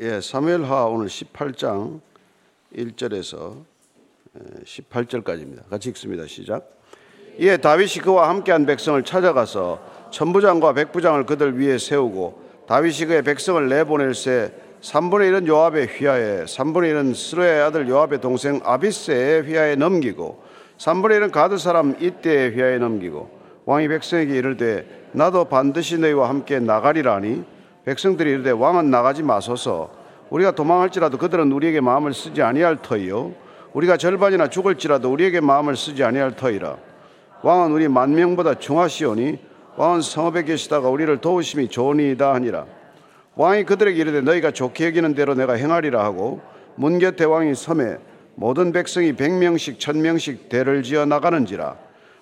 예, 사무엘하 오늘 18장 1절에서 18절까지입니다. 같이 읽습니다. 시작. 이에 다윗이 그와 함께한 백성을 찾아가서 천부장과 백부장을 그들 위에 세우고 다윗이 그의 백성을 내보낼새 3분의 1은 요압의 휘하에 3분의 1은 스루의 아들 요압의 동생 아비스의 휘하에 넘기고 3분의 1은 가드 사람 이때의 휘하에 넘기고 왕이 백성에게 이르되 나도 반드시 너희와 함께 나가리라니 백성들이 이르되 왕은 나가지 마소서. 우리가 도망할지라도 그들은 우리에게 마음을 쓰지 아니할 터이요. 우리가 절반이나 죽을지라도 우리에게 마음을 쓰지 아니할 터이라. 왕은 우리 만 명보다 중하시오니 왕은 성읍에 계시다가 우리를 도우심이 좋으니이다 하니라. 왕이 그들에게 이르되 너희가 좋게 여기는 대로 내가 행하리라 하고 문 곁에 왕이 섬에 모든 백성이 백명씩 천명씩 대를 지어 나가는지라.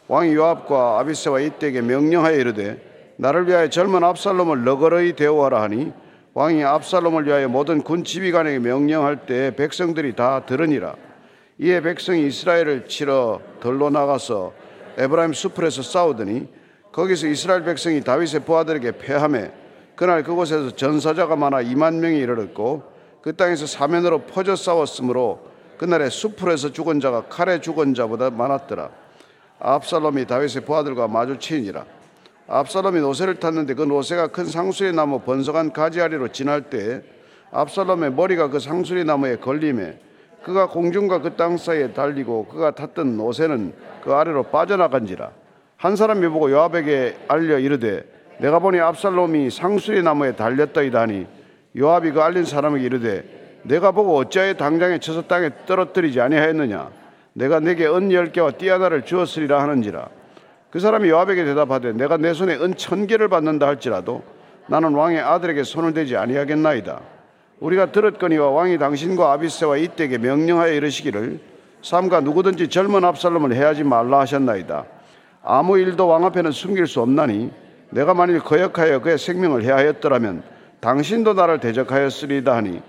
왕이 요압과 아비세와 이때에게 명령하여 이르되 나를 위하여 젊은 압살롬을 너거러이 대우하라 하니 왕이 압살롬을 위하여 모든 군 지휘관에게 명령할 때 백성들이 다 들으니라. 이에 백성이 이스라엘을 치러 들로 나가서 에브라임 수풀에서 싸우더니 거기서 이스라엘 백성이 다윗의 부하들에게 패함에 그날 그곳에서 전사자가 많아 2만 명이 이르렀고 그 땅에서 사면으로 퍼져 싸웠으므로 그날에 수풀에서 죽은 자가 칼에 죽은 자보다 많았더라. 압살롬이 다윗의 부하들과 마주치니라 압살롬이 노새를 탔는데 그 노새가 큰 상수리 나무 번성한 가지 아래로 지날 때 압살롬의 머리가 그 상수리 나무에 걸림에 그가 공중과 그 땅 사이에 달리고 그가 탔던 노새는 그 아래로 빠져나간지라 한 사람이 보고 요압에게 알려 이르되 내가 보니 압살롬이 상수리 나무에 달렸다이다니 요압이 그 알린 사람에게 이르되 내가 보고 어찌하여 당장에 쳐서 땅에 떨어뜨리지 아니하였느냐? 내가 내게 은열 개와 띠 하나를 주었으리라 하는지라 그 사람이 요압에게 대답하되 내가 내 손에 은 천 개를 받는다 할지라도 나는 왕의 아들에게 손을 대지 아니하겠나이다. 우리가 들었거니와 왕이 당신과 아비세와 이때에게 명령하여 이르시기를 삼가 누구든지 젊은 압살롬을 해하지 말라 하셨나이다. 아무 일도 왕 앞에는 숨길 수 없나니 내가 만일 거역하여 그의 생명을 해하였더라면 당신도 나를 대적하였으리다 하니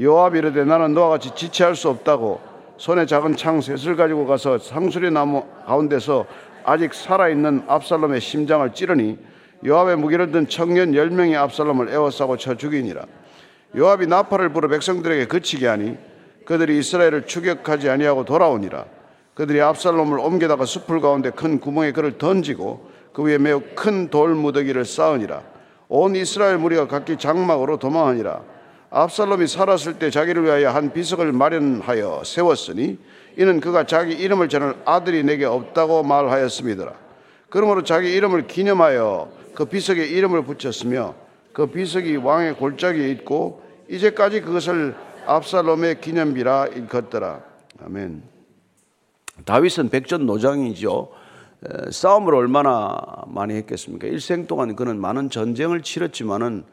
요압 이르되 나는 너와 같이 지체할 수 없다고 손에 작은 창 셋을 가지고 가서 상수리 나무 가운데서 아직 살아있는 압살롬의 심장을 찌르니 요압의 무기를 든 청년 열명이 압살롬을 에워싸고 쳐 죽이니라. 요압이 나팔을 불어 백성들에게 그치게 하니 그들이 이스라엘을 추격하지 아니하고 돌아오니라. 그들이 압살롬을 옮겨다가 숲을 가운데 큰 구멍에 그를 던지고 그 위에 매우 큰 돌 무더기를 쌓으니라. 온 이스라엘 무리가 각기 장막으로 도망하니라 압살롬이 살았을 때 자기를 위하여 한 비석을 마련하여 세웠으니 이는 그가 자기 이름을 전할 아들이 내게 없다고 말하였습니다. 그러므로 자기 이름을 기념하여 그 비석에 이름을 붙였으며 그 비석이 왕의 골짜기에 있고 이제까지 그것을 압살롬의 기념비라 일컫더라. 아멘. 다윗은 백전 노장이죠. 싸움을 얼마나 많이 했겠습니까? 일생 동안 그는 많은 전쟁을 치렀지만은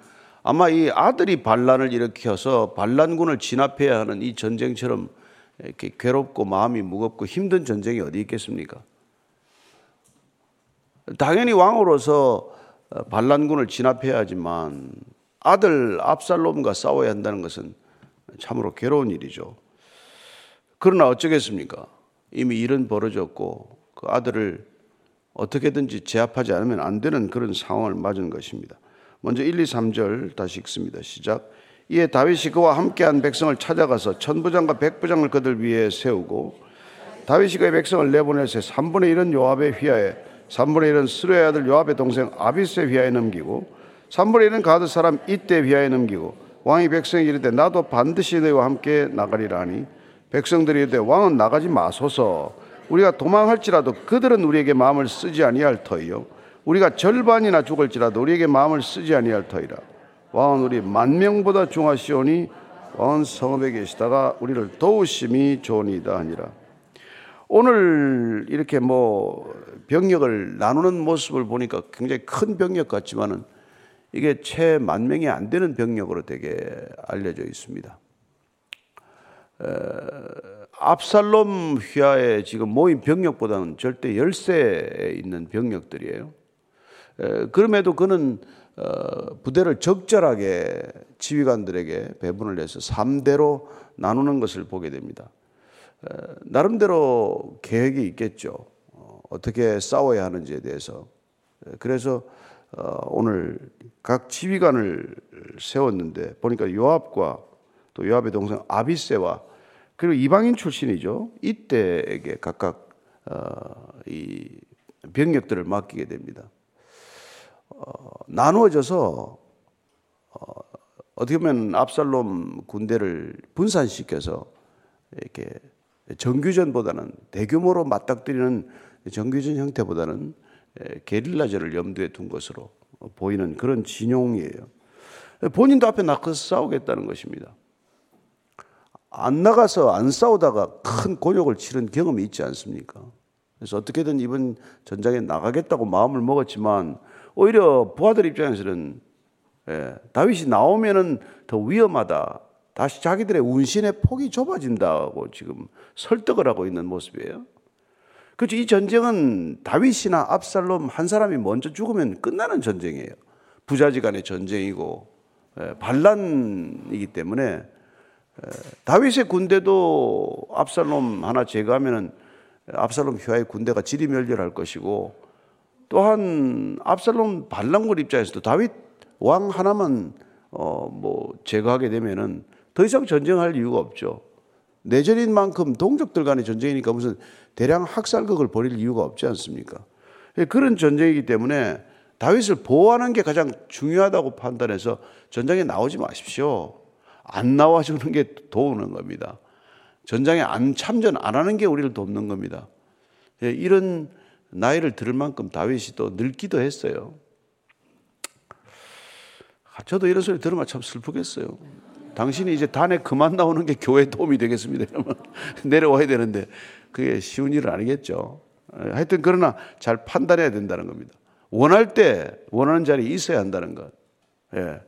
아마 이 아들이 반란을 일으켜서 반란군을 진압해야 하는 이 전쟁처럼 이렇게 괴롭고 마음이 무겁고 힘든 전쟁이 어디 있겠습니까? 당연히 왕으로서 어, 반란군을 진압해야 하지만 아들 압살롬과 싸워야 한다는 것은 참으로 괴로운 일이죠. 그러나 어쩌겠습니까? 이미 일은 벌어졌고 그 아들을 어떻게든지 제압하지 않으면 안 되는 그런 상황을 맞은 것입니다. 먼저 1, 2, 3절 다시 읽습니다. 시작. 이에 다윗이 그와 함께한 백성을 찾아가서 천부장과 백부장을 그들 위에 세우고 다윗이 그의 백성을 내보내서 3분의 1은 요압의 휘하에 3분의 1은 스루의 아들 요압의 동생 아비스의 휘하에 넘기고 3분의 1은 가드 사람 이때 휘하에 넘기고 왕이 백성에게 이르되 나도 반드시 너희와 함께 나가리라 하니 백성들이 이르되 왕은 나가지 마소서 우리가 도망할지라도 그들은 우리에게 마음을 쓰지 아니할 터이요 우리가 절반이나 죽을지라도 우리에게 마음을 쓰지 아니할 터이라 왕은 우리 만 명보다 중하시오니 왕은 성읍에 계시다가 우리를 도우심이 좋으니다 하니라. 오늘 이렇게 뭐 병력을 나누는 모습을 보니까 굉장히 큰 병력 같지만은 이게 채 만 명이 안 되는 병력으로 되게 알려져 있습니다. 에, 압살롬 휘하에 지금 모인 병력보다는 절대 열세에 있는 병력들이에요. 에, 그럼에도 그는 어, 부대를 적절하게 지휘관들에게 배분을 해서 3대로 나누는 것을 보게 됩니다. 나름대로 계획이 있겠죠. 어, 어떻게 싸워야 하는지에 대해서. 그래서 어, 오늘 각 지휘관을 세웠는데 보니까 요압과 또 요압의 동생 아비세와 그리고 이방인 출신이죠. 이때에게 각각 어, 이 병력들을 맡기게 됩니다. 어, 나누어져서 어, 어떻게 보면 압살롬 군대를 분산시켜서 이렇게 정규전보다는 대규모로 맞닥뜨리는 정규전 형태보다는 게릴라전을 염두에 둔 것으로 보이는 그런 진용이에요. 본인도 앞에 나가서 싸우겠다는 것입니다. 안 나가서 안 싸우다가 큰 곤욕을 치른 경험이 있지 않습니까? 그래서 어떻게든 이번 전장에 나가겠다고 마음을 먹었지만 오히려 부하들 입장에서는 예, 다윗이 나오면은 더 위험하다. 다시 자기들의 운신의 폭이 좁아진다고 지금 설득을 하고 있는 모습이에요. 그렇죠. 이 전쟁은 다윗이나 압살롬 한 사람이 먼저 죽으면 끝나는 전쟁이에요. 부자지간의 전쟁이고 예, 반란이기 때문에 예, 다윗의 군대도 압살롬 하나 제거하면은 압살롬 휘하의 군대가 지리멸렬할 것이고 또한 압살롬 반란군 입장에서도 다윗 왕 하나만 어 뭐 제거하게 되면은 더 이상 전쟁할 이유가 없죠. 내전인 만큼 동족들 간의 전쟁이니까 무슨 대량 학살극을 벌일 이유가 없지 않습니까? 예, 그런 전쟁이기 때문에 다윗을 보호하는 게 가장 중요하다고 판단해서 전장에 나오지 마십시오. 안 나와주는 게 도우는 겁니다. 전장에 안 참전 안 하는 게 우리를 돕는 겁니다. 예, 이런 나이를 들을 만큼 다윗이 또 늙기도 했어요. 아, 저도 이런 소리 들으면 참 슬프겠어요. 당신이 이제 단에 그만 나오는 게 교회 도움이 되겠습니다. 내려와야 되는데 그게 쉬운 일은 아니겠죠. 하여튼 그러나 잘 판단해야 된다는 겁니다. 원할 때 원하는 자리에 있어야 한다는 것. 예.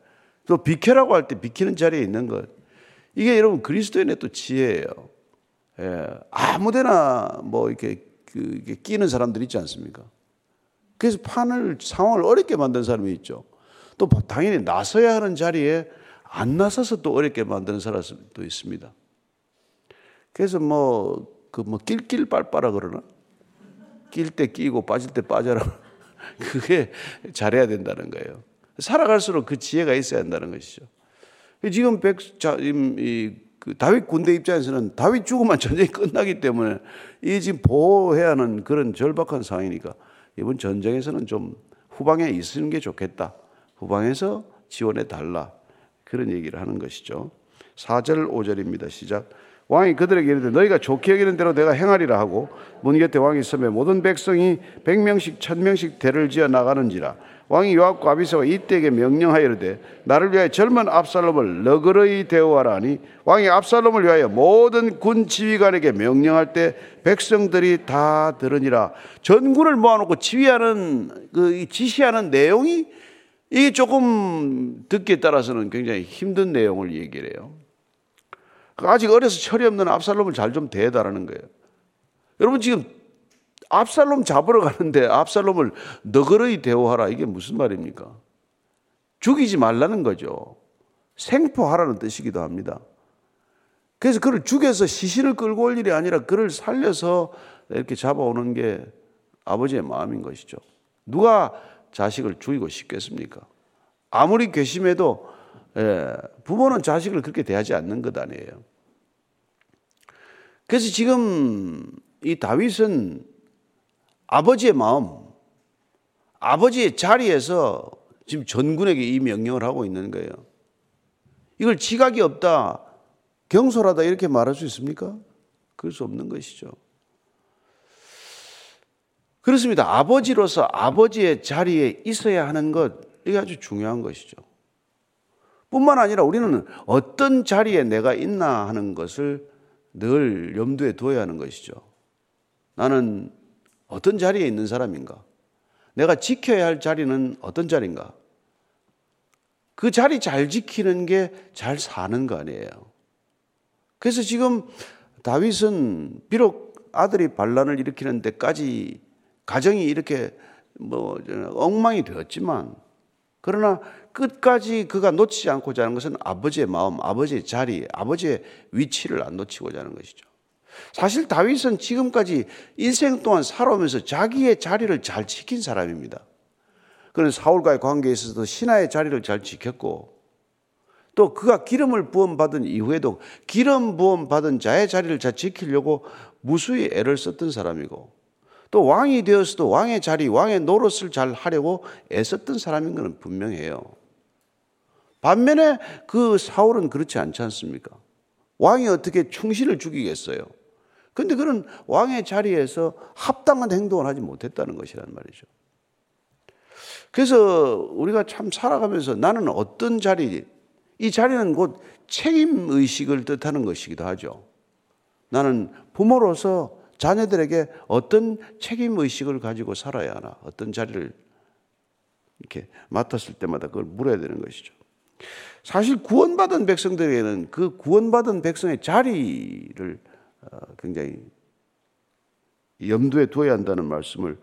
또 비켜라고 할 때 비키는 자리에 있는 것. 이게 여러분 그리스도인의 또 지혜예요. 예. 아무데나 뭐 이렇게 그 끼는 사람들 있지 않습니까? 그래서 판을 상황을 어렵게 만든 사람이 있죠. 또 당연히 나서야 하는 자리에 안 나서서 또 어렵게 만드는 사람도 있습니다. 그래서 뭐 그뭐 낄낄 빨빠라 그러나? 낄 때 끼고 빠질 때 빠져라. 그게 잘해야 된다는 거예요. 살아갈수록 그 지혜가 있어야 한다는 것이죠. 지금 백, 자, 이, 그 다윗 군대 입장에서는 다윗 죽으면 전쟁이 끝나기 때문에 이 지금 보호해야 하는 그런 절박한 상황이니까 이번 전쟁에서는 좀 후방에 있는 게 좋겠다. 후방에서 지원해 달라. 그런 얘기를 하는 것이죠. 4절, 5절입니다. 시작. 왕이 그들에게 이르되 너희가 좋게 여기는 대로 내가 행하리라 하고 문 곁에 왕이 있으며 모든 백성이 백명씩 천명씩 대를 지어 나가는지라 왕이 요압과 아비세와 이때에게 명령하여 이르되 나를 위하여 젊은 압살롬을 너그러이 대우하라 하니 왕이 압살롬을 위하여 모든 군 지휘관에게 명령할 때 백성들이 다 들으니라 전군을 모아놓고 지휘하는 그 지시하는 내용이 이게 조금 듣기에 따라서는 굉장히 힘든 내용을 얘기를 해요. 아직 어려서 철이 없는 압살롬을 잘 좀 대해달라는 거예요. 여러분 지금 압살롬 잡으러 가는데 압살롬을 너그러이 대우하라 이게 무슨 말입니까? 죽이지 말라는 거죠. 생포하라는 뜻이기도 합니다. 그래서 그를 죽여서 시신을 끌고 올 일이 아니라 그를 살려서 이렇게 잡아오는 게 아버지의 마음인 것이죠. 누가 자식을 죽이고 싶겠습니까? 아무리 괘씸해도 예, 부모는 자식을 그렇게 대하지 않는 것 아니에요. 그래서 지금 이 다윗은 아버지의 마음, 아버지의 자리에서 지금 전군에게 이 명령을 하고 있는 거예요. 이걸 지각이 없다, 경솔하다 이렇게 말할 수 있습니까? 그럴 수 없는 것이죠. 그렇습니다. 아버지로서 아버지의 자리에 있어야 하는 것, 이게 아주 중요한 것이죠. 뿐만 아니라 우리는 어떤 자리에 내가 있나 하는 것을 늘 염두에 두어야 하는 것이죠. 나는 어떤 자리에 있는 사람인가? 내가 지켜야 할 자리는 어떤 자리인가? 그 자리 잘 지키는 게 잘 사는 거 아니에요. 그래서 지금 다윗은 비록 아들이 반란을 일으키는 데까지 가정이 이렇게 뭐 엉망이 되었지만 그러나 끝까지 그가 놓치지 않고자 하는 것은 아버지의 마음, 아버지의 자리, 아버지의 위치를 안 놓치고자 하는 것이죠. 사실 다윗은 지금까지 인생 동안 살아오면서 자기의 자리를 잘 지킨 사람입니다. 그는 사울과의 관계에 있어서 신하의 자리를 잘 지켰고 또 그가 기름을 부음 받은 이후에도 기름 부음 받은 자의 자리를 자 지키려고 무수히 애를 썼던 사람이고 또 왕이 되었어도 왕의 자리, 왕의 노릇을 잘 하려고 애썼던 사람인 것은 분명해요. 반면에 그 사울은 그렇지 않지 않습니까? 왕이 어떻게 충신을 죽이겠어요? 근데 그는 왕의 자리에서 합당한 행동을 하지 못했다는 것이란 말이죠. 그래서 우리가 참 살아가면서 나는 어떤 자리, 이 자리는 곧 책임 의식을 뜻하는 것이기도 하죠. 나는 부모로서 자녀들에게 어떤 책임 의식을 가지고 살아야 하나, 어떤 자리를 이렇게 맡았을 때마다 그걸 물어야 되는 것이죠. 사실 구원받은 백성들에게는 그 구원받은 백성의 자리를 어, 굉장히 염두에 두어야 한다는 말씀을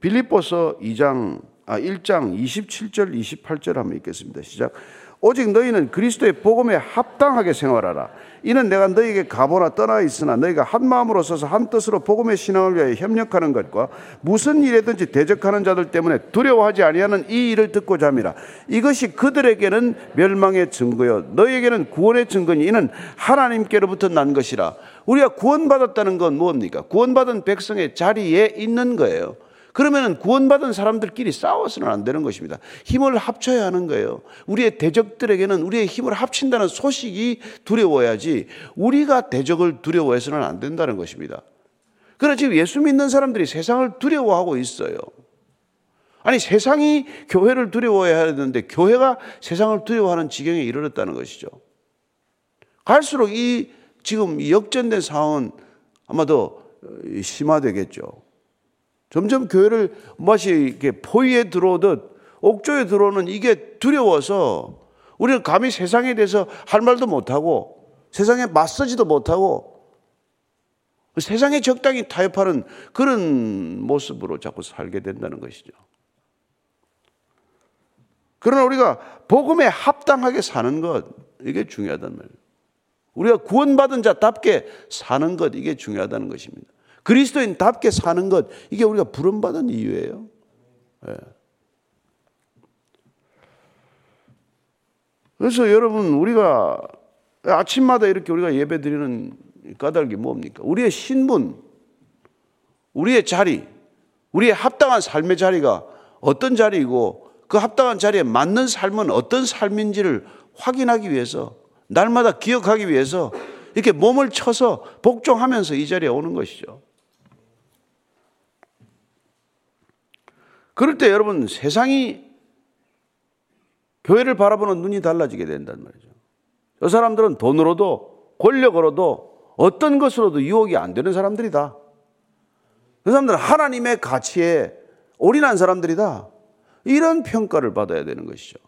빌립보서 2장 아 1장 27절 28절 한번 읽겠습니다. 시작. 오직 너희는 그리스도의 복음에 합당하게 생활하라. 이는 내가 너희에게 가보나 떠나 있으나 너희가 한 마음으로 서서 한 뜻으로 복음의 신앙을 위하여 협력하는 것과 무슨 일에든지 대적하는 자들 때문에 두려워하지 아니하는 이 일을 듣고자 함이라. 이것이 그들에게는 멸망의 증거요 너희에게는 구원의 증거니 이는 하나님께로부터 난 것이라. 우리가 구원받았다는 건 뭡니까? 구원받은 백성의 자리에 있는 거예요. 그러면 구원받은 사람들끼리 싸워서는 안 되는 것입니다. 힘을 합쳐야 하는 거예요. 우리의 대적들에게는 우리의 힘을 합친다는 소식이 두려워야지 우리가 대적을 두려워해서는 안 된다는 것입니다. 그러나 지금 예수 믿는 사람들이 세상을 두려워하고 있어요. 아니, 세상이 교회를 두려워해야 하는데 교회가 세상을 두려워하는 지경에 이르렀다는 것이죠. 갈수록 이 지금 역전된 상황은 아마도 심화되겠죠. 점점 교회를 마치 이렇게 포위에 들어오듯 옥조에 들어오는 이게 두려워서 우리는 감히 세상에 대해서 할 말도 못하고 세상에 맞서지도 못하고 세상에 적당히 타협하는 그런 모습으로 자꾸 살게 된다는 것이죠. 그러나 우리가 복음에 합당하게 사는 것, 이게 중요하단 말이에요. 우리가 구원받은 자답게 사는 것, 이게 중요하다는 것입니다. 그리스도인답게 사는 것 이게 우리가 부름받은 이유예요. 네. 그래서 여러분 우리가 아침마다 이렇게 우리가 예배 드리는 까닭이 뭡니까? 우리의 신분, 우리의 자리, 우리의 합당한 삶의 자리가 어떤 자리이고 그 합당한 자리에 맞는 삶은 어떤 삶인지를 확인하기 위해서 날마다 기억하기 위해서 이렇게 몸을 쳐서 복종하면서 이 자리에 오는 것이죠. 그럴 때 여러분 세상이 교회를 바라보는 눈이 달라지게 된단 말이죠. 저 사람들은 돈으로도 권력으로도 어떤 것으로도 유혹이 안 되는 사람들이다. 그 사람들은 하나님의 가치에 올인한 사람들이다. 이런 평가를 받아야 되는 것이죠.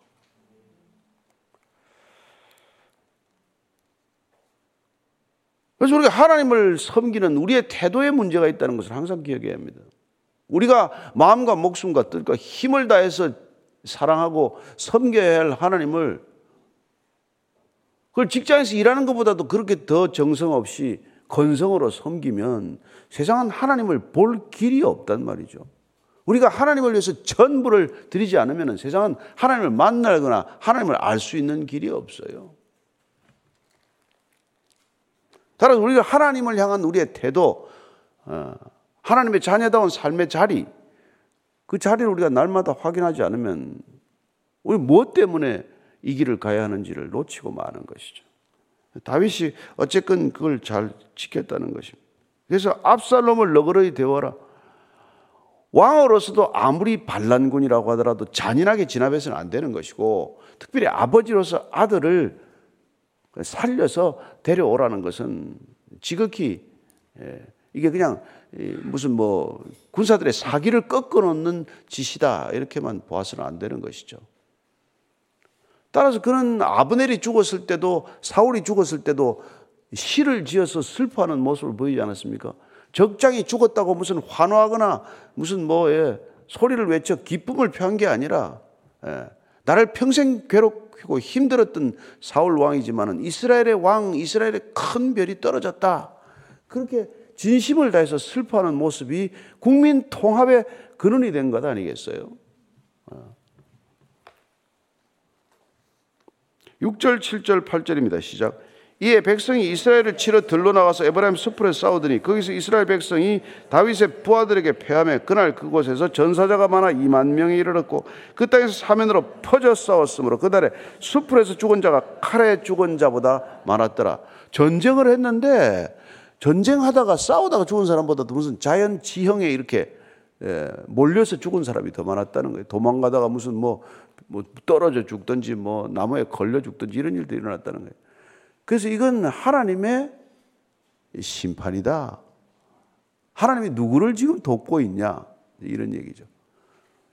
그래서 우리가 하나님을 섬기는 우리의 태도에 문제가 있다는 것을 항상 기억해야 합니다. 우리가 마음과 목숨과 뜻과 힘을 다해서 사랑하고 섬겨야 할 하나님을 그걸 직장에서 일하는 것보다도 그렇게 더 정성 없이 건성으로 섬기면 세상은 하나님을 볼 길이 없단 말이죠. 우리가 하나님을 위해서 전부를 드리지 않으면 세상은 하나님을 만나거나 하나님을 알 수 있는 길이 없어요. 따라서 우리가 하나님을 향한 우리의 태도, 어, 하나님의 자녀다운 삶의 자리, 그 자리를 우리가 날마다 확인하지 않으면 우리 무엇 때문에 이 길을 가야 하는지를 놓치고 마는 것이죠. 다윗이 어쨌건 그걸 잘 지켰다는 것입니다. 그래서 압살롬을 너그러이 대워라. 왕으로서도 아무리 반란군이라고 하더라도 잔인하게 진압해서는 안 되는 것이고 특별히 아버지로서 아들을 살려서 데려오라는 것은 지극히 예, 이게 그냥 무슨 뭐 군사들의 사기를 꺾어 놓는 짓이다 이렇게만 보아서는 안 되는 것이죠. 따라서 그는 아브넬이 죽었을 때도 사울이 죽었을 때도 시를 지어서 슬퍼하는 모습을 보이지 않았습니까? 적장이 죽었다고 무슨 환호하거나 무슨 뭐 예, 소리를 외쳐 기쁨을 표한 게 아니라 예, 나를 평생 괴롭히고 힘들었던 사울 왕이지만은 이스라엘의 왕 이스라엘의 큰 별이 떨어졌다. 그렇게 진심을 다해서 슬퍼하는 모습이 국민 통합의 근원이 된 것 아니겠어요? 어. 6절, 7절, 8절입니다. 시작. 이에 백성이 이스라엘을 치러 들러 나가서 에브라임 숲으로 싸우더니 거기서 이스라엘 백성이 다윗의 부하들에게 패하며 그날 그곳에서 전사자가 많아 2만 명이 이르렀고 그 땅에서 사면으로 퍼져 싸웠으므로 그날에 숲풀에서 죽은 자가 칼에 죽은 자보다 많았더라. 전쟁을 했는데 전쟁하다가 싸우다가 죽은 사람보다도 무슨 자연 지형에 이렇게 예, 몰려서 죽은 사람이 더 많았다는 거예요. 도망가다가 무슨 뭐, 뭐 떨어져 죽든지 뭐 나무에 걸려 죽든지 이런 일도 일어났다는 거예요. 그래서 이건 하나님의 심판이다. 하나님이 누구를 지금 돕고 있냐? 이런 얘기죠.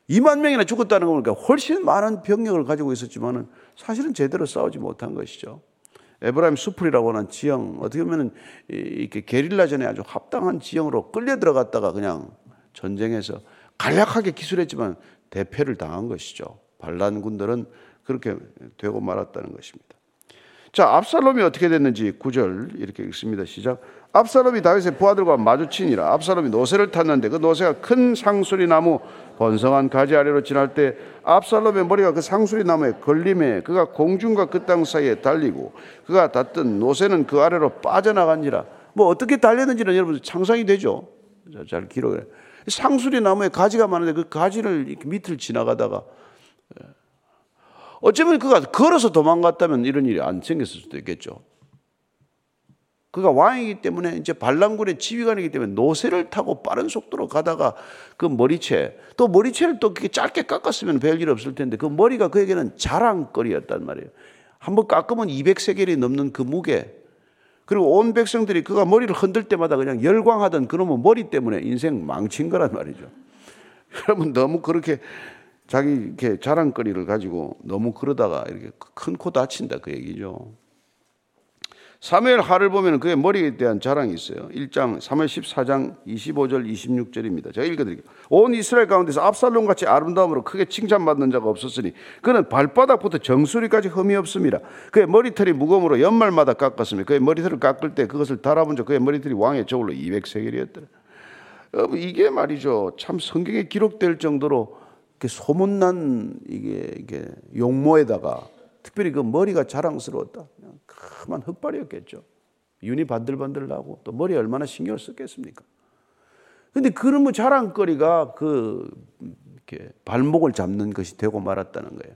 2만 명이나 죽었다는 거니까 훨씬 많은 병력을 가지고 있었지만은 사실은 제대로 싸우지 못한 것이죠. 에브라임 수풀이라고 하는 지형, 어떻게 보면 이렇게 게릴라전에 아주 합당한 지형으로 끌려 들어갔다가 그냥 전쟁에서 간략하게 기술했지만 대패를 당한 것이죠. 반란 군들은 그렇게 되고 말았다는 것입니다. 자, 압살롬이 어떻게 됐는지 9절 이렇게 읽습니다. 시작. 압살롬이 다윗의 부하들과 마주치니라. 압살롬이 노새를 탔는데 그 노새가 큰 상수리 나무 번성한 가지 아래로 지날 때 압살롬의 머리가 그 상수리 나무에 걸림에 그가 공중과 그 땅 사이에 달리고 그가 닿던 노새는 그 아래로 빠져나간지라. 뭐 어떻게 달렸는지는 여러분 상상이 되죠. 잘 기록해. 상수리 나무에 가지가 많은데 그 가지를 밑을 지나가다가 어쩌면 그가 걸어서 도망갔다면 이런 일이 안 생겼을 수도 있겠죠. 그가 왕이기 때문에 이제 반란군의 지휘관이기 때문에 노새를 타고 빠른 속도로 가다가 그 머리채 또 머리채를 또 그렇게 짧게 깎았으면 별일 없을 텐데 그 머리가 그에게는 자랑거리였단 말이에요. 한번 깎으면 200세겔이 넘는 그 무게 그리고 온 백성들이 그가 머리를 흔들 때마다 그냥 열광하던 그놈의 머리 때문에 인생 망친 거란 말이죠. 여러분 너무 그렇게 자기 이렇게 자랑거리를 가지고 너무 그러다가 이렇게 큰 코 다친다 그 얘기죠. 사무엘 하를 보면 그의 머리에 대한 자랑이 있어요. 1장 사무엘 14장 25절 26절입니다. 제가 읽어드릴게요. 온 이스라엘 가운데서 압살롬 같이 아름다움으로 크게 칭찬받는 자가 없었으니 그는 발바닥부터 정수리까지 흠이 없습니다. 그의 머리털이 무거움으로 연말마다 깎았으며 그의 머리털을 깎을 때 그것을 달아본 적 그의 머리털이 왕의 저울로 200세겔이었더라. 이게 말이죠. 참 성경에 기록될 정도로 소문난 이게, 이게 용모에다가 특별히 그 머리가 자랑스러웠다. 그냥 그만 흑발이었겠죠. 윤이 반들반들 나고 또 머리에 얼마나 신경을 썼겠습니까? 근데 그런 뭐 자랑거리가 그 이렇게 발목을 잡는 것이 되고 말았다는 거예요.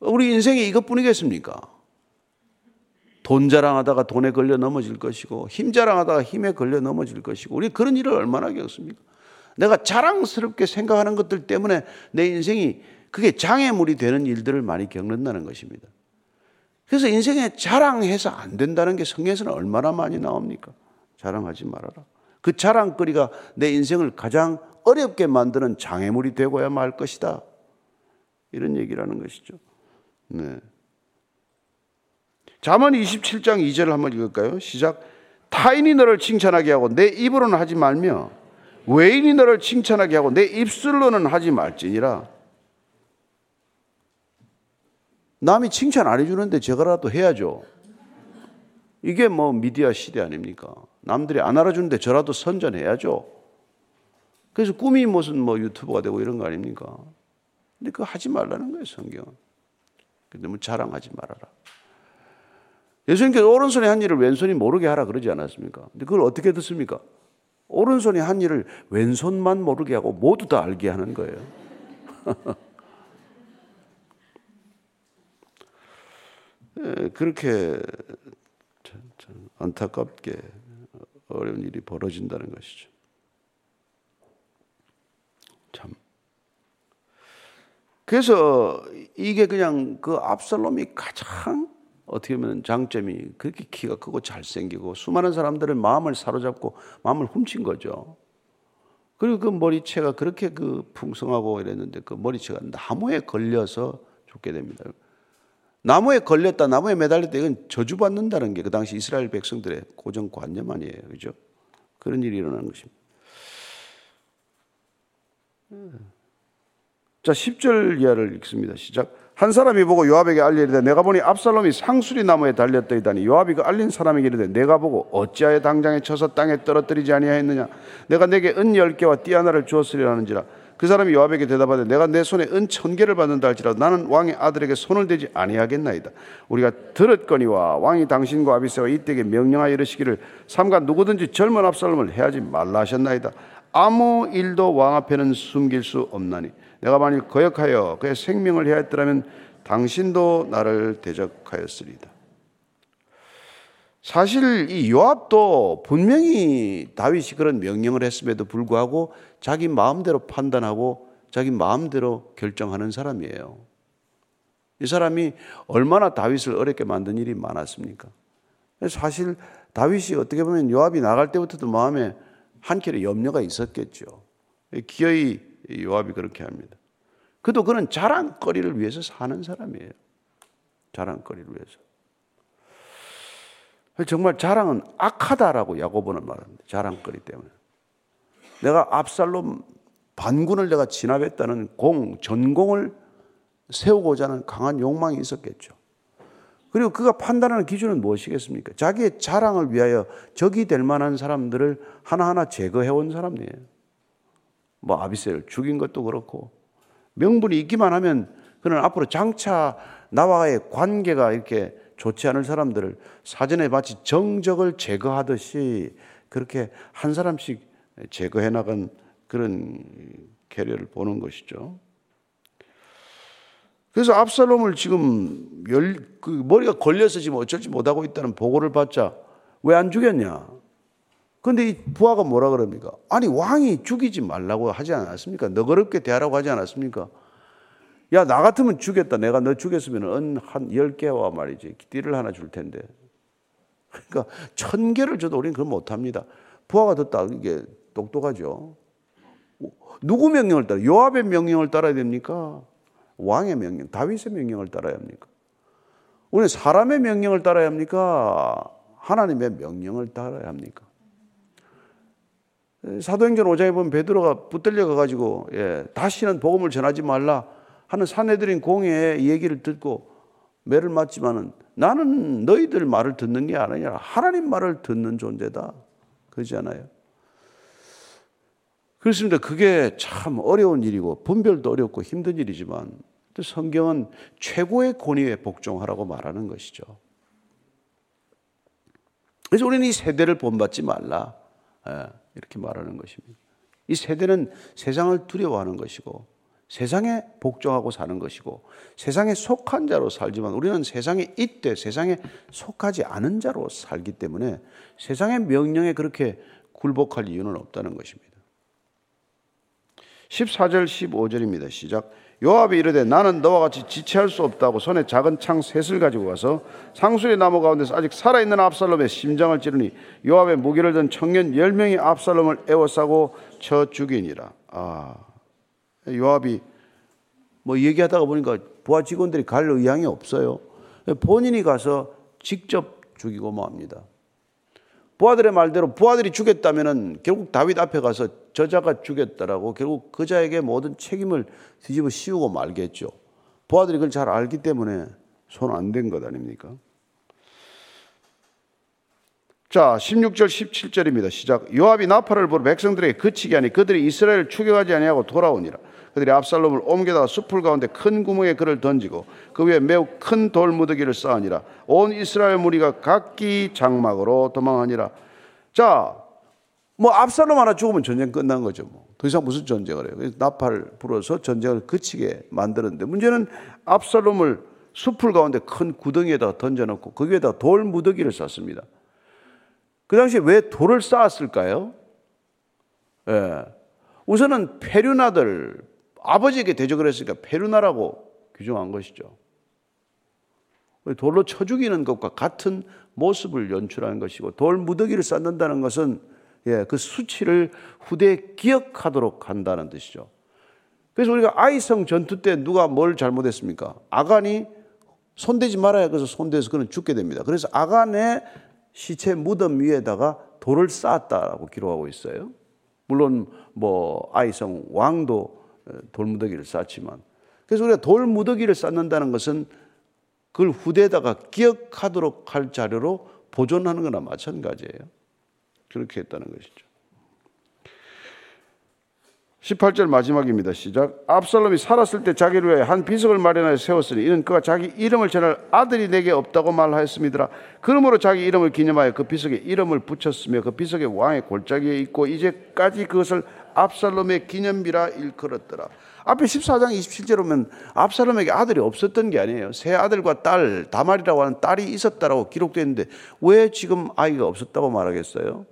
우리 인생이 이것뿐이겠습니까? 돈 자랑하다가 돈에 걸려 넘어질 것이고 힘 자랑하다가 힘에 걸려 넘어질 것이고 우리 그런 일을 얼마나 겪습니까? 내가 자랑스럽게 생각하는 것들 때문에 내 인생이 그게 장애물이 되는 일들을 많이 겪는다는 것입니다. 그래서 인생에 자랑해서 안 된다는 게 성경에서는 얼마나 많이 나옵니까? 자랑하지 말아라. 그 자랑거리가 내 인생을 가장 어렵게 만드는 장애물이 되고야 말 것이다. 이런 얘기라는 것이죠. 네. 잠언 27장 2절을 한번 읽을까요? 시작. 타인이 너를 칭찬하게 하고 내 입으로는 하지 말며 외인이 너를 칭찬하게 하고 내 입술로는 하지 말지니라. 남이 칭찬 안 해주는데 저거라도 해야죠. 이게 뭐 미디어 시대 아닙니까? 남들이 안 알아주는데 저라도 선전해야죠. 그래서 꿈이 무슨 뭐 유튜버가 되고 이런 거 아닙니까? 근데 그거 하지 말라는 거예요, 성경은. 너무 자랑하지 말아라. 예수님께서 오른손에 한 일을 왼손이 모르게 하라 그러지 않았습니까? 근데 그걸 어떻게 듣습니까? 오른손이 한 일을 왼손만 모르게 하고 모두 다 알게 하는 거예요. 예, 그렇게 안타깝게 어려운 일이 벌어진다는 것이죠. 참. 그래서 이게 그냥 그 압살롬이 가장 어떻게 보면 장점이 그렇게 키가 크고 잘생기고 수많은 사람들의 마음을 사로잡고 마음을 훔친 거죠. 그리고 그 머리채가 그렇게 그 풍성하고 이랬는데 그 머리채가 나무에 걸려서 죽게 됩니다. 나무에 걸렸다, 나무에 매달렸다, 이건 저주받는다는 게 그 당시 이스라엘 백성들의 고정관념 아니에요. 그죠? 그런 일이 일어나는 것입니다. 자, 10절 이하를 읽습니다. 시작. 한 사람이 보고 요압에게 알리되 내가 보니 압살롬이 상수리 나무에 달렸더이다니 요압이 그 알린 사람에게 이르되 내가 보고 어찌하여 당장에 쳐서 땅에 떨어뜨리지 아니하였느냐 내가 내게 은 열 개와 띠 하나를 주었으리라는지라 그 사람이 요압에게 대답하되 내가 내 손에 은 천 개를 받는다 할지라도 나는 왕의 아들에게 손을 대지 아니하겠나이다. 우리가 들었거니와 왕이 당신과 아비새와 이때에 명령하여 이르시기를 삼가 누구든지 젊은 압살롬을 해하지 말라 하셨나이다. 아무 일도 왕 앞에는 숨길 수 없나니 내가 만일 거역하여 그의 생명을 해하였더라면 당신도 나를 대적하였으리다. 사실 이 요압도 분명히 다윗이 그런 명령을 했음에도 불구하고 자기 마음대로 판단하고 자기 마음대로 결정하는 사람이에요. 이 사람이 얼마나 다윗을 어렵게 만든 일이 많았습니까? 사실 다윗이 어떻게 보면 요압이 나갈 때부터도 마음에 한결의 염려가 있었겠죠. 기어이 요압이 그렇게 합니다. 그도 그는 자랑거리를 위해서 사는 사람이에요. 자랑거리를 위해서. 정말 자랑은 악하다라고 야고보는 말합니다. 자랑거리 때문에. 내가 압살롬 반군을 내가 진압했다는 공, 전공을 세우고자 하는 강한 욕망이 있었겠죠. 그리고 그가 판단하는 기준은 무엇이겠습니까? 자기의 자랑을 위하여 적이 될 만한 사람들을 하나하나 제거해 온 사람이에요. 뭐 아비세를 죽인 것도 그렇고 명분이 있기만 하면 그는 앞으로 장차 나와의 관계가 이렇게 좋지 않을 사람들을 사전에 마치 정적을 제거하듯이 그렇게 한 사람씩 제거해 나간 그런 계례를 보는 것이죠. 그래서 압살롬을 지금 열, 그 머리가 걸려서 지금 어쩔지 못하고 있다는 보고를 받자 왜 안 죽였냐? 근데 이 부하가 뭐라 그럽니까? 아니, 왕이 죽이지 말라고 하지 않았습니까? 너그럽게 대하라고 하지 않았습니까? 야, 나 같으면 죽였다. 내가 너 죽였으면 은한 10개와 말이지. 띠를 하나 줄 텐데. 그러니까 천 개를 줘도 우리는 그걸 못 합니다. 부하가 듣다 이게 똑똑하죠. 누구 명령을 따라? 요압의 명령을 따라야 됩니까? 왕의 명령, 다윗의 명령을 따라야 합니까? 우리는 사람의 명령을 따라야 합니까? 하나님의 명령을 따라야 합니까? 사도행전 5장에 보면 베드로가 붙들려 가가지고 예, 다시는 복음을 전하지 말라 하는 사내들인 공회의 얘기를 듣고 매를 맞지만은 나는 너희들 말을 듣는 게 아니라 하나님 말을 듣는 존재다. 그러지 않아요? 그렇습니다. 그게 참 어려운 일이고 분별도 어렵고 힘든 일이지만 성경은 최고의 권위에 복종하라고 말하는 것이죠. 그래서 우리는 이 세대를 본받지 말라. 예, 이렇게 말하는 것입니다. 이 세대는 세상을 두려워하는 것이고 세상에 복종하고 사는 것이고 세상에 속한 자로 살지만 우리는 세상에 있되 세상에 속하지 않은 자로 살기 때문에 세상의 명령에 그렇게 굴복할 이유는 없다는 것입니다. 14절 15절입니다. 시작. 요압이 이르되 나는 너와 같이 지체할 수 없다고 손에 작은 창 셋을 가지고 가서 상수리 나무 가운데서 아직 살아있는 압살롬의 심장을 찌르니 요압의 무기를 든 청년 10명이 압살롬을 에워싸고 쳐 죽이니라. 아, 요압이 뭐 얘기하다가 보니까 부하 직원들이 갈 의향이 없어요. 본인이 가서 직접 죽이고 맙니다. 부하들의 말대로 부하들이 죽였다면은 결국 다윗 앞에 가서 저자가 죽였다라고 결국 그 자에게 모든 책임을 뒤집어 씌우고 말겠죠. 부하들이 그걸 잘 알기 때문에 손 안 댄 것 아닙니까? 자, 16절 17절입니다. 시작. 요압이 나팔을 불어 백성들에게 그치게 하니 그들이 이스라엘을 추격하지 아니하고 돌아오니라. 그들이 압살롬을 옮겨다가 숲풀 가운데 큰 구멍에 그를 던지고 그 위에 매우 큰 돌무더기를 쌓으니라 온 이스라엘 무리가 각기 장막으로 도망하니라 자, 뭐 압살롬 하나 죽으면 전쟁 끝난 거죠. 뭐. 더 이상 무슨 전쟁을 해요. 그래서 나팔 불어서 전쟁을 그치게 만드는데 문제는 압살롬을 숲풀 가운데 큰 구덩이에다 던져놓고 거기에다 돌 무더기를 쌓습니다. 그 당시에 왜 돌을 쌓았을까요? 예. 우선은 페류나들, 아버지에게 대적을 했으니까 페루나라고 규정한 것이죠. 돌로 쳐 죽이는 것과 같은 모습을 연출하는 것이고 돌 무더기를 쌓는다는 것은 예, 그 수치를 후대에 기억하도록 한다는 뜻이죠. 그래서 우리가 아이성 전투 때 누가 뭘 잘못했습니까? 아간이 손대지 말아야 그래서 손대서 그는 죽게 됩니다. 그래서 아간의 시체 무덤 위에다가 돌을 쌓았다라고 기록하고 있어요. 물론 뭐 아이성 왕도 돌무더기를 쌓지만 그래서 우리가 돌무더기를 쌓는다는 것은 그걸 후대에다가 기억하도록 할 자료로 보존하는 거나 마찬가지예요. 그렇게 했다는 것이죠. 18절 마지막입니다. 시작. 압살롬이 살았을 때 자기를 위해 한 비석을 마련하여 세웠으니 이는 그가 자기 이름을 전할 아들이 내게 없다고 말하였습니다. 그러므로 자기 이름을 기념하여 그 비석에 이름을 붙였으며 그 비석에 왕의 골짜기에 있고 이제까지 그것을 압살롬의 기념비라 일컬었더라. 앞에 14장 27절 보면 압살롬에게 아들이 없었던 게 아니에요. 세 아들과 딸, 다말이라고 하는 딸이 있었다라고 기록되어 있는데 왜 지금 아이가 없었다고 말하겠어요?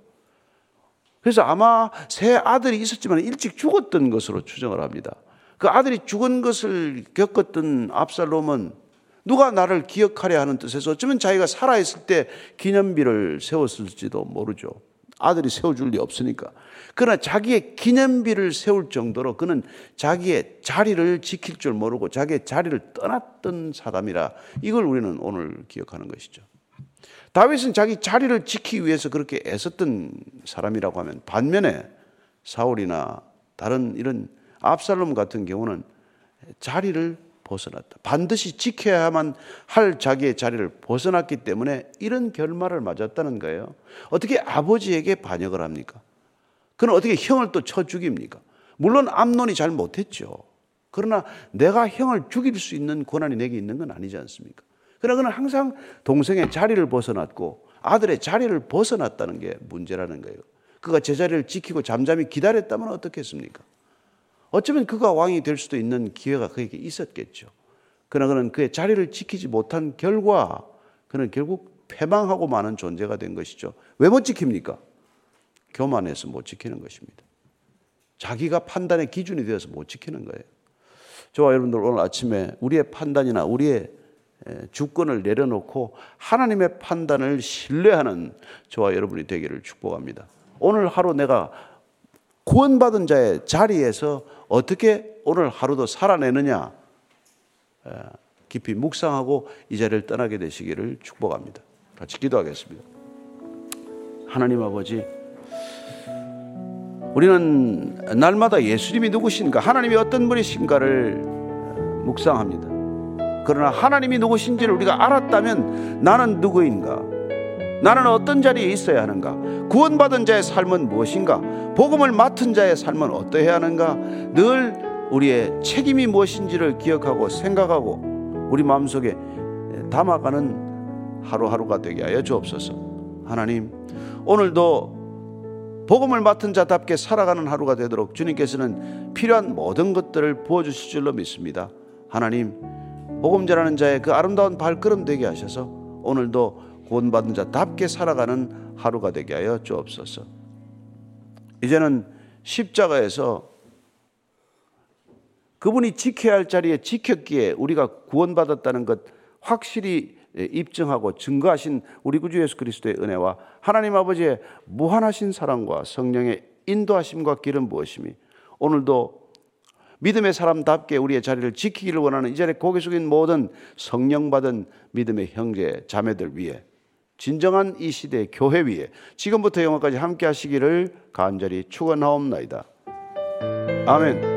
그래서 아마 새 아들이 있었지만 일찍 죽었던 것으로 추정을 합니다. 그 아들이 죽은 것을 겪었던 압살롬은 누가 나를 기억하려 하는 뜻에서 어쩌면 자기가 살아있을 때 기념비를 세웠을지도 모르죠. 아들이 세워줄 리 없으니까. 그러나 자기의 기념비를 세울 정도로 그는 자기의 자리를 지킬 줄 모르고 자기의 자리를 떠났던 사람이라 이걸 우리는 오늘 기억하는 것이죠. 다윗은 자기 자리를 지키기 위해서 그렇게 애썼던 사람이라고 하면 반면에 사울이나 다른 이런 압살롬 같은 경우는 자리를 벗어났다. 반드시 지켜야만 할 자기의 자리를 벗어났기 때문에 이런 결말을 맞았다는 거예요. 어떻게 아버지에게 반역을 합니까? 그는 어떻게 형을 또 쳐 죽입니까? 물론 암론이 잘 못했죠. 그러나 내가 형을 죽일 수 있는 권한이 내게 있는 건 아니지 않습니까? 그러나 그는 항상 동생의 자리를 벗어났고 아들의 자리를 벗어났다는 게 문제라는 거예요. 그가 제자리를 지키고 잠잠히 기다렸다면 어떻겠습니까? 어쩌면 그가 왕이 될 수도 있는 기회가 그에게 있었겠죠. 그러나 그는 그의 자리를 지키지 못한 결과 그는 결국 패망하고 마는 존재가 된 것이죠. 왜 못 지킵니까? 교만해서 못 지키는 것입니다. 자기가 판단의 기준이 되어서 못 지키는 거예요. 저와 여러분들 오늘 아침에 우리의 판단이나 우리의 주권을 내려놓고 하나님의 판단을 신뢰하는 저와 여러분이 되기를 축복합니다. 오늘 하루 내가 구원받은 자의 자리에서 어떻게 오늘 하루도 살아내느냐 깊이 묵상하고 이 자리를 떠나게 되시기를 축복합니다. 같이 기도하겠습니다. 하나님 아버지, 우리는 날마다 예수님이 누구신가, 하나님이 어떤 분이신가를 묵상합니다. 그러나 하나님이 누구신지를 우리가 알았다면 나는 누구인가? 나는 어떤 자리에 있어야 하는가? 구원받은 자의 삶은 무엇인가? 복음을 맡은 자의 삶은 어떠해야 하는가? 늘 우리의 책임이 무엇인지를 기억하고 생각하고 우리 마음속에 담아가는 하루하루가 되게 하여 주옵소서. 하나님, 오늘도 복음을 맡은 자답게 살아가는 하루가 되도록 주님께서는 필요한 모든 것들을 부어 주실 줄로 믿습니다. 하나님, 복음 전하는 자의 그 아름다운 발걸음 되게 하셔서 오늘도 구원받은 자답게 살아가는 하루가 되게 하여 주옵소서. 이제는 십자가에서 그분이 지켜야 할 자리에 지켰기에 우리가 구원받았다는 것 확실히 입증하고 증거하신 우리 구주 예수 그리스도의 은혜와 하나님 아버지의 무한하신 사랑과 성령의 인도하심과 길은 무엇이니 오늘도 믿음의 사람답게 우리의 자리를 지키기를 원하는 이 자리에 고개 숙인 모든 성령 받은 믿음의 형제 자매들 위해 진정한 이 시대의 교회 위에 지금부터 영원까지 함께 하시기를 간절히 축원하옵나이다. 아멘.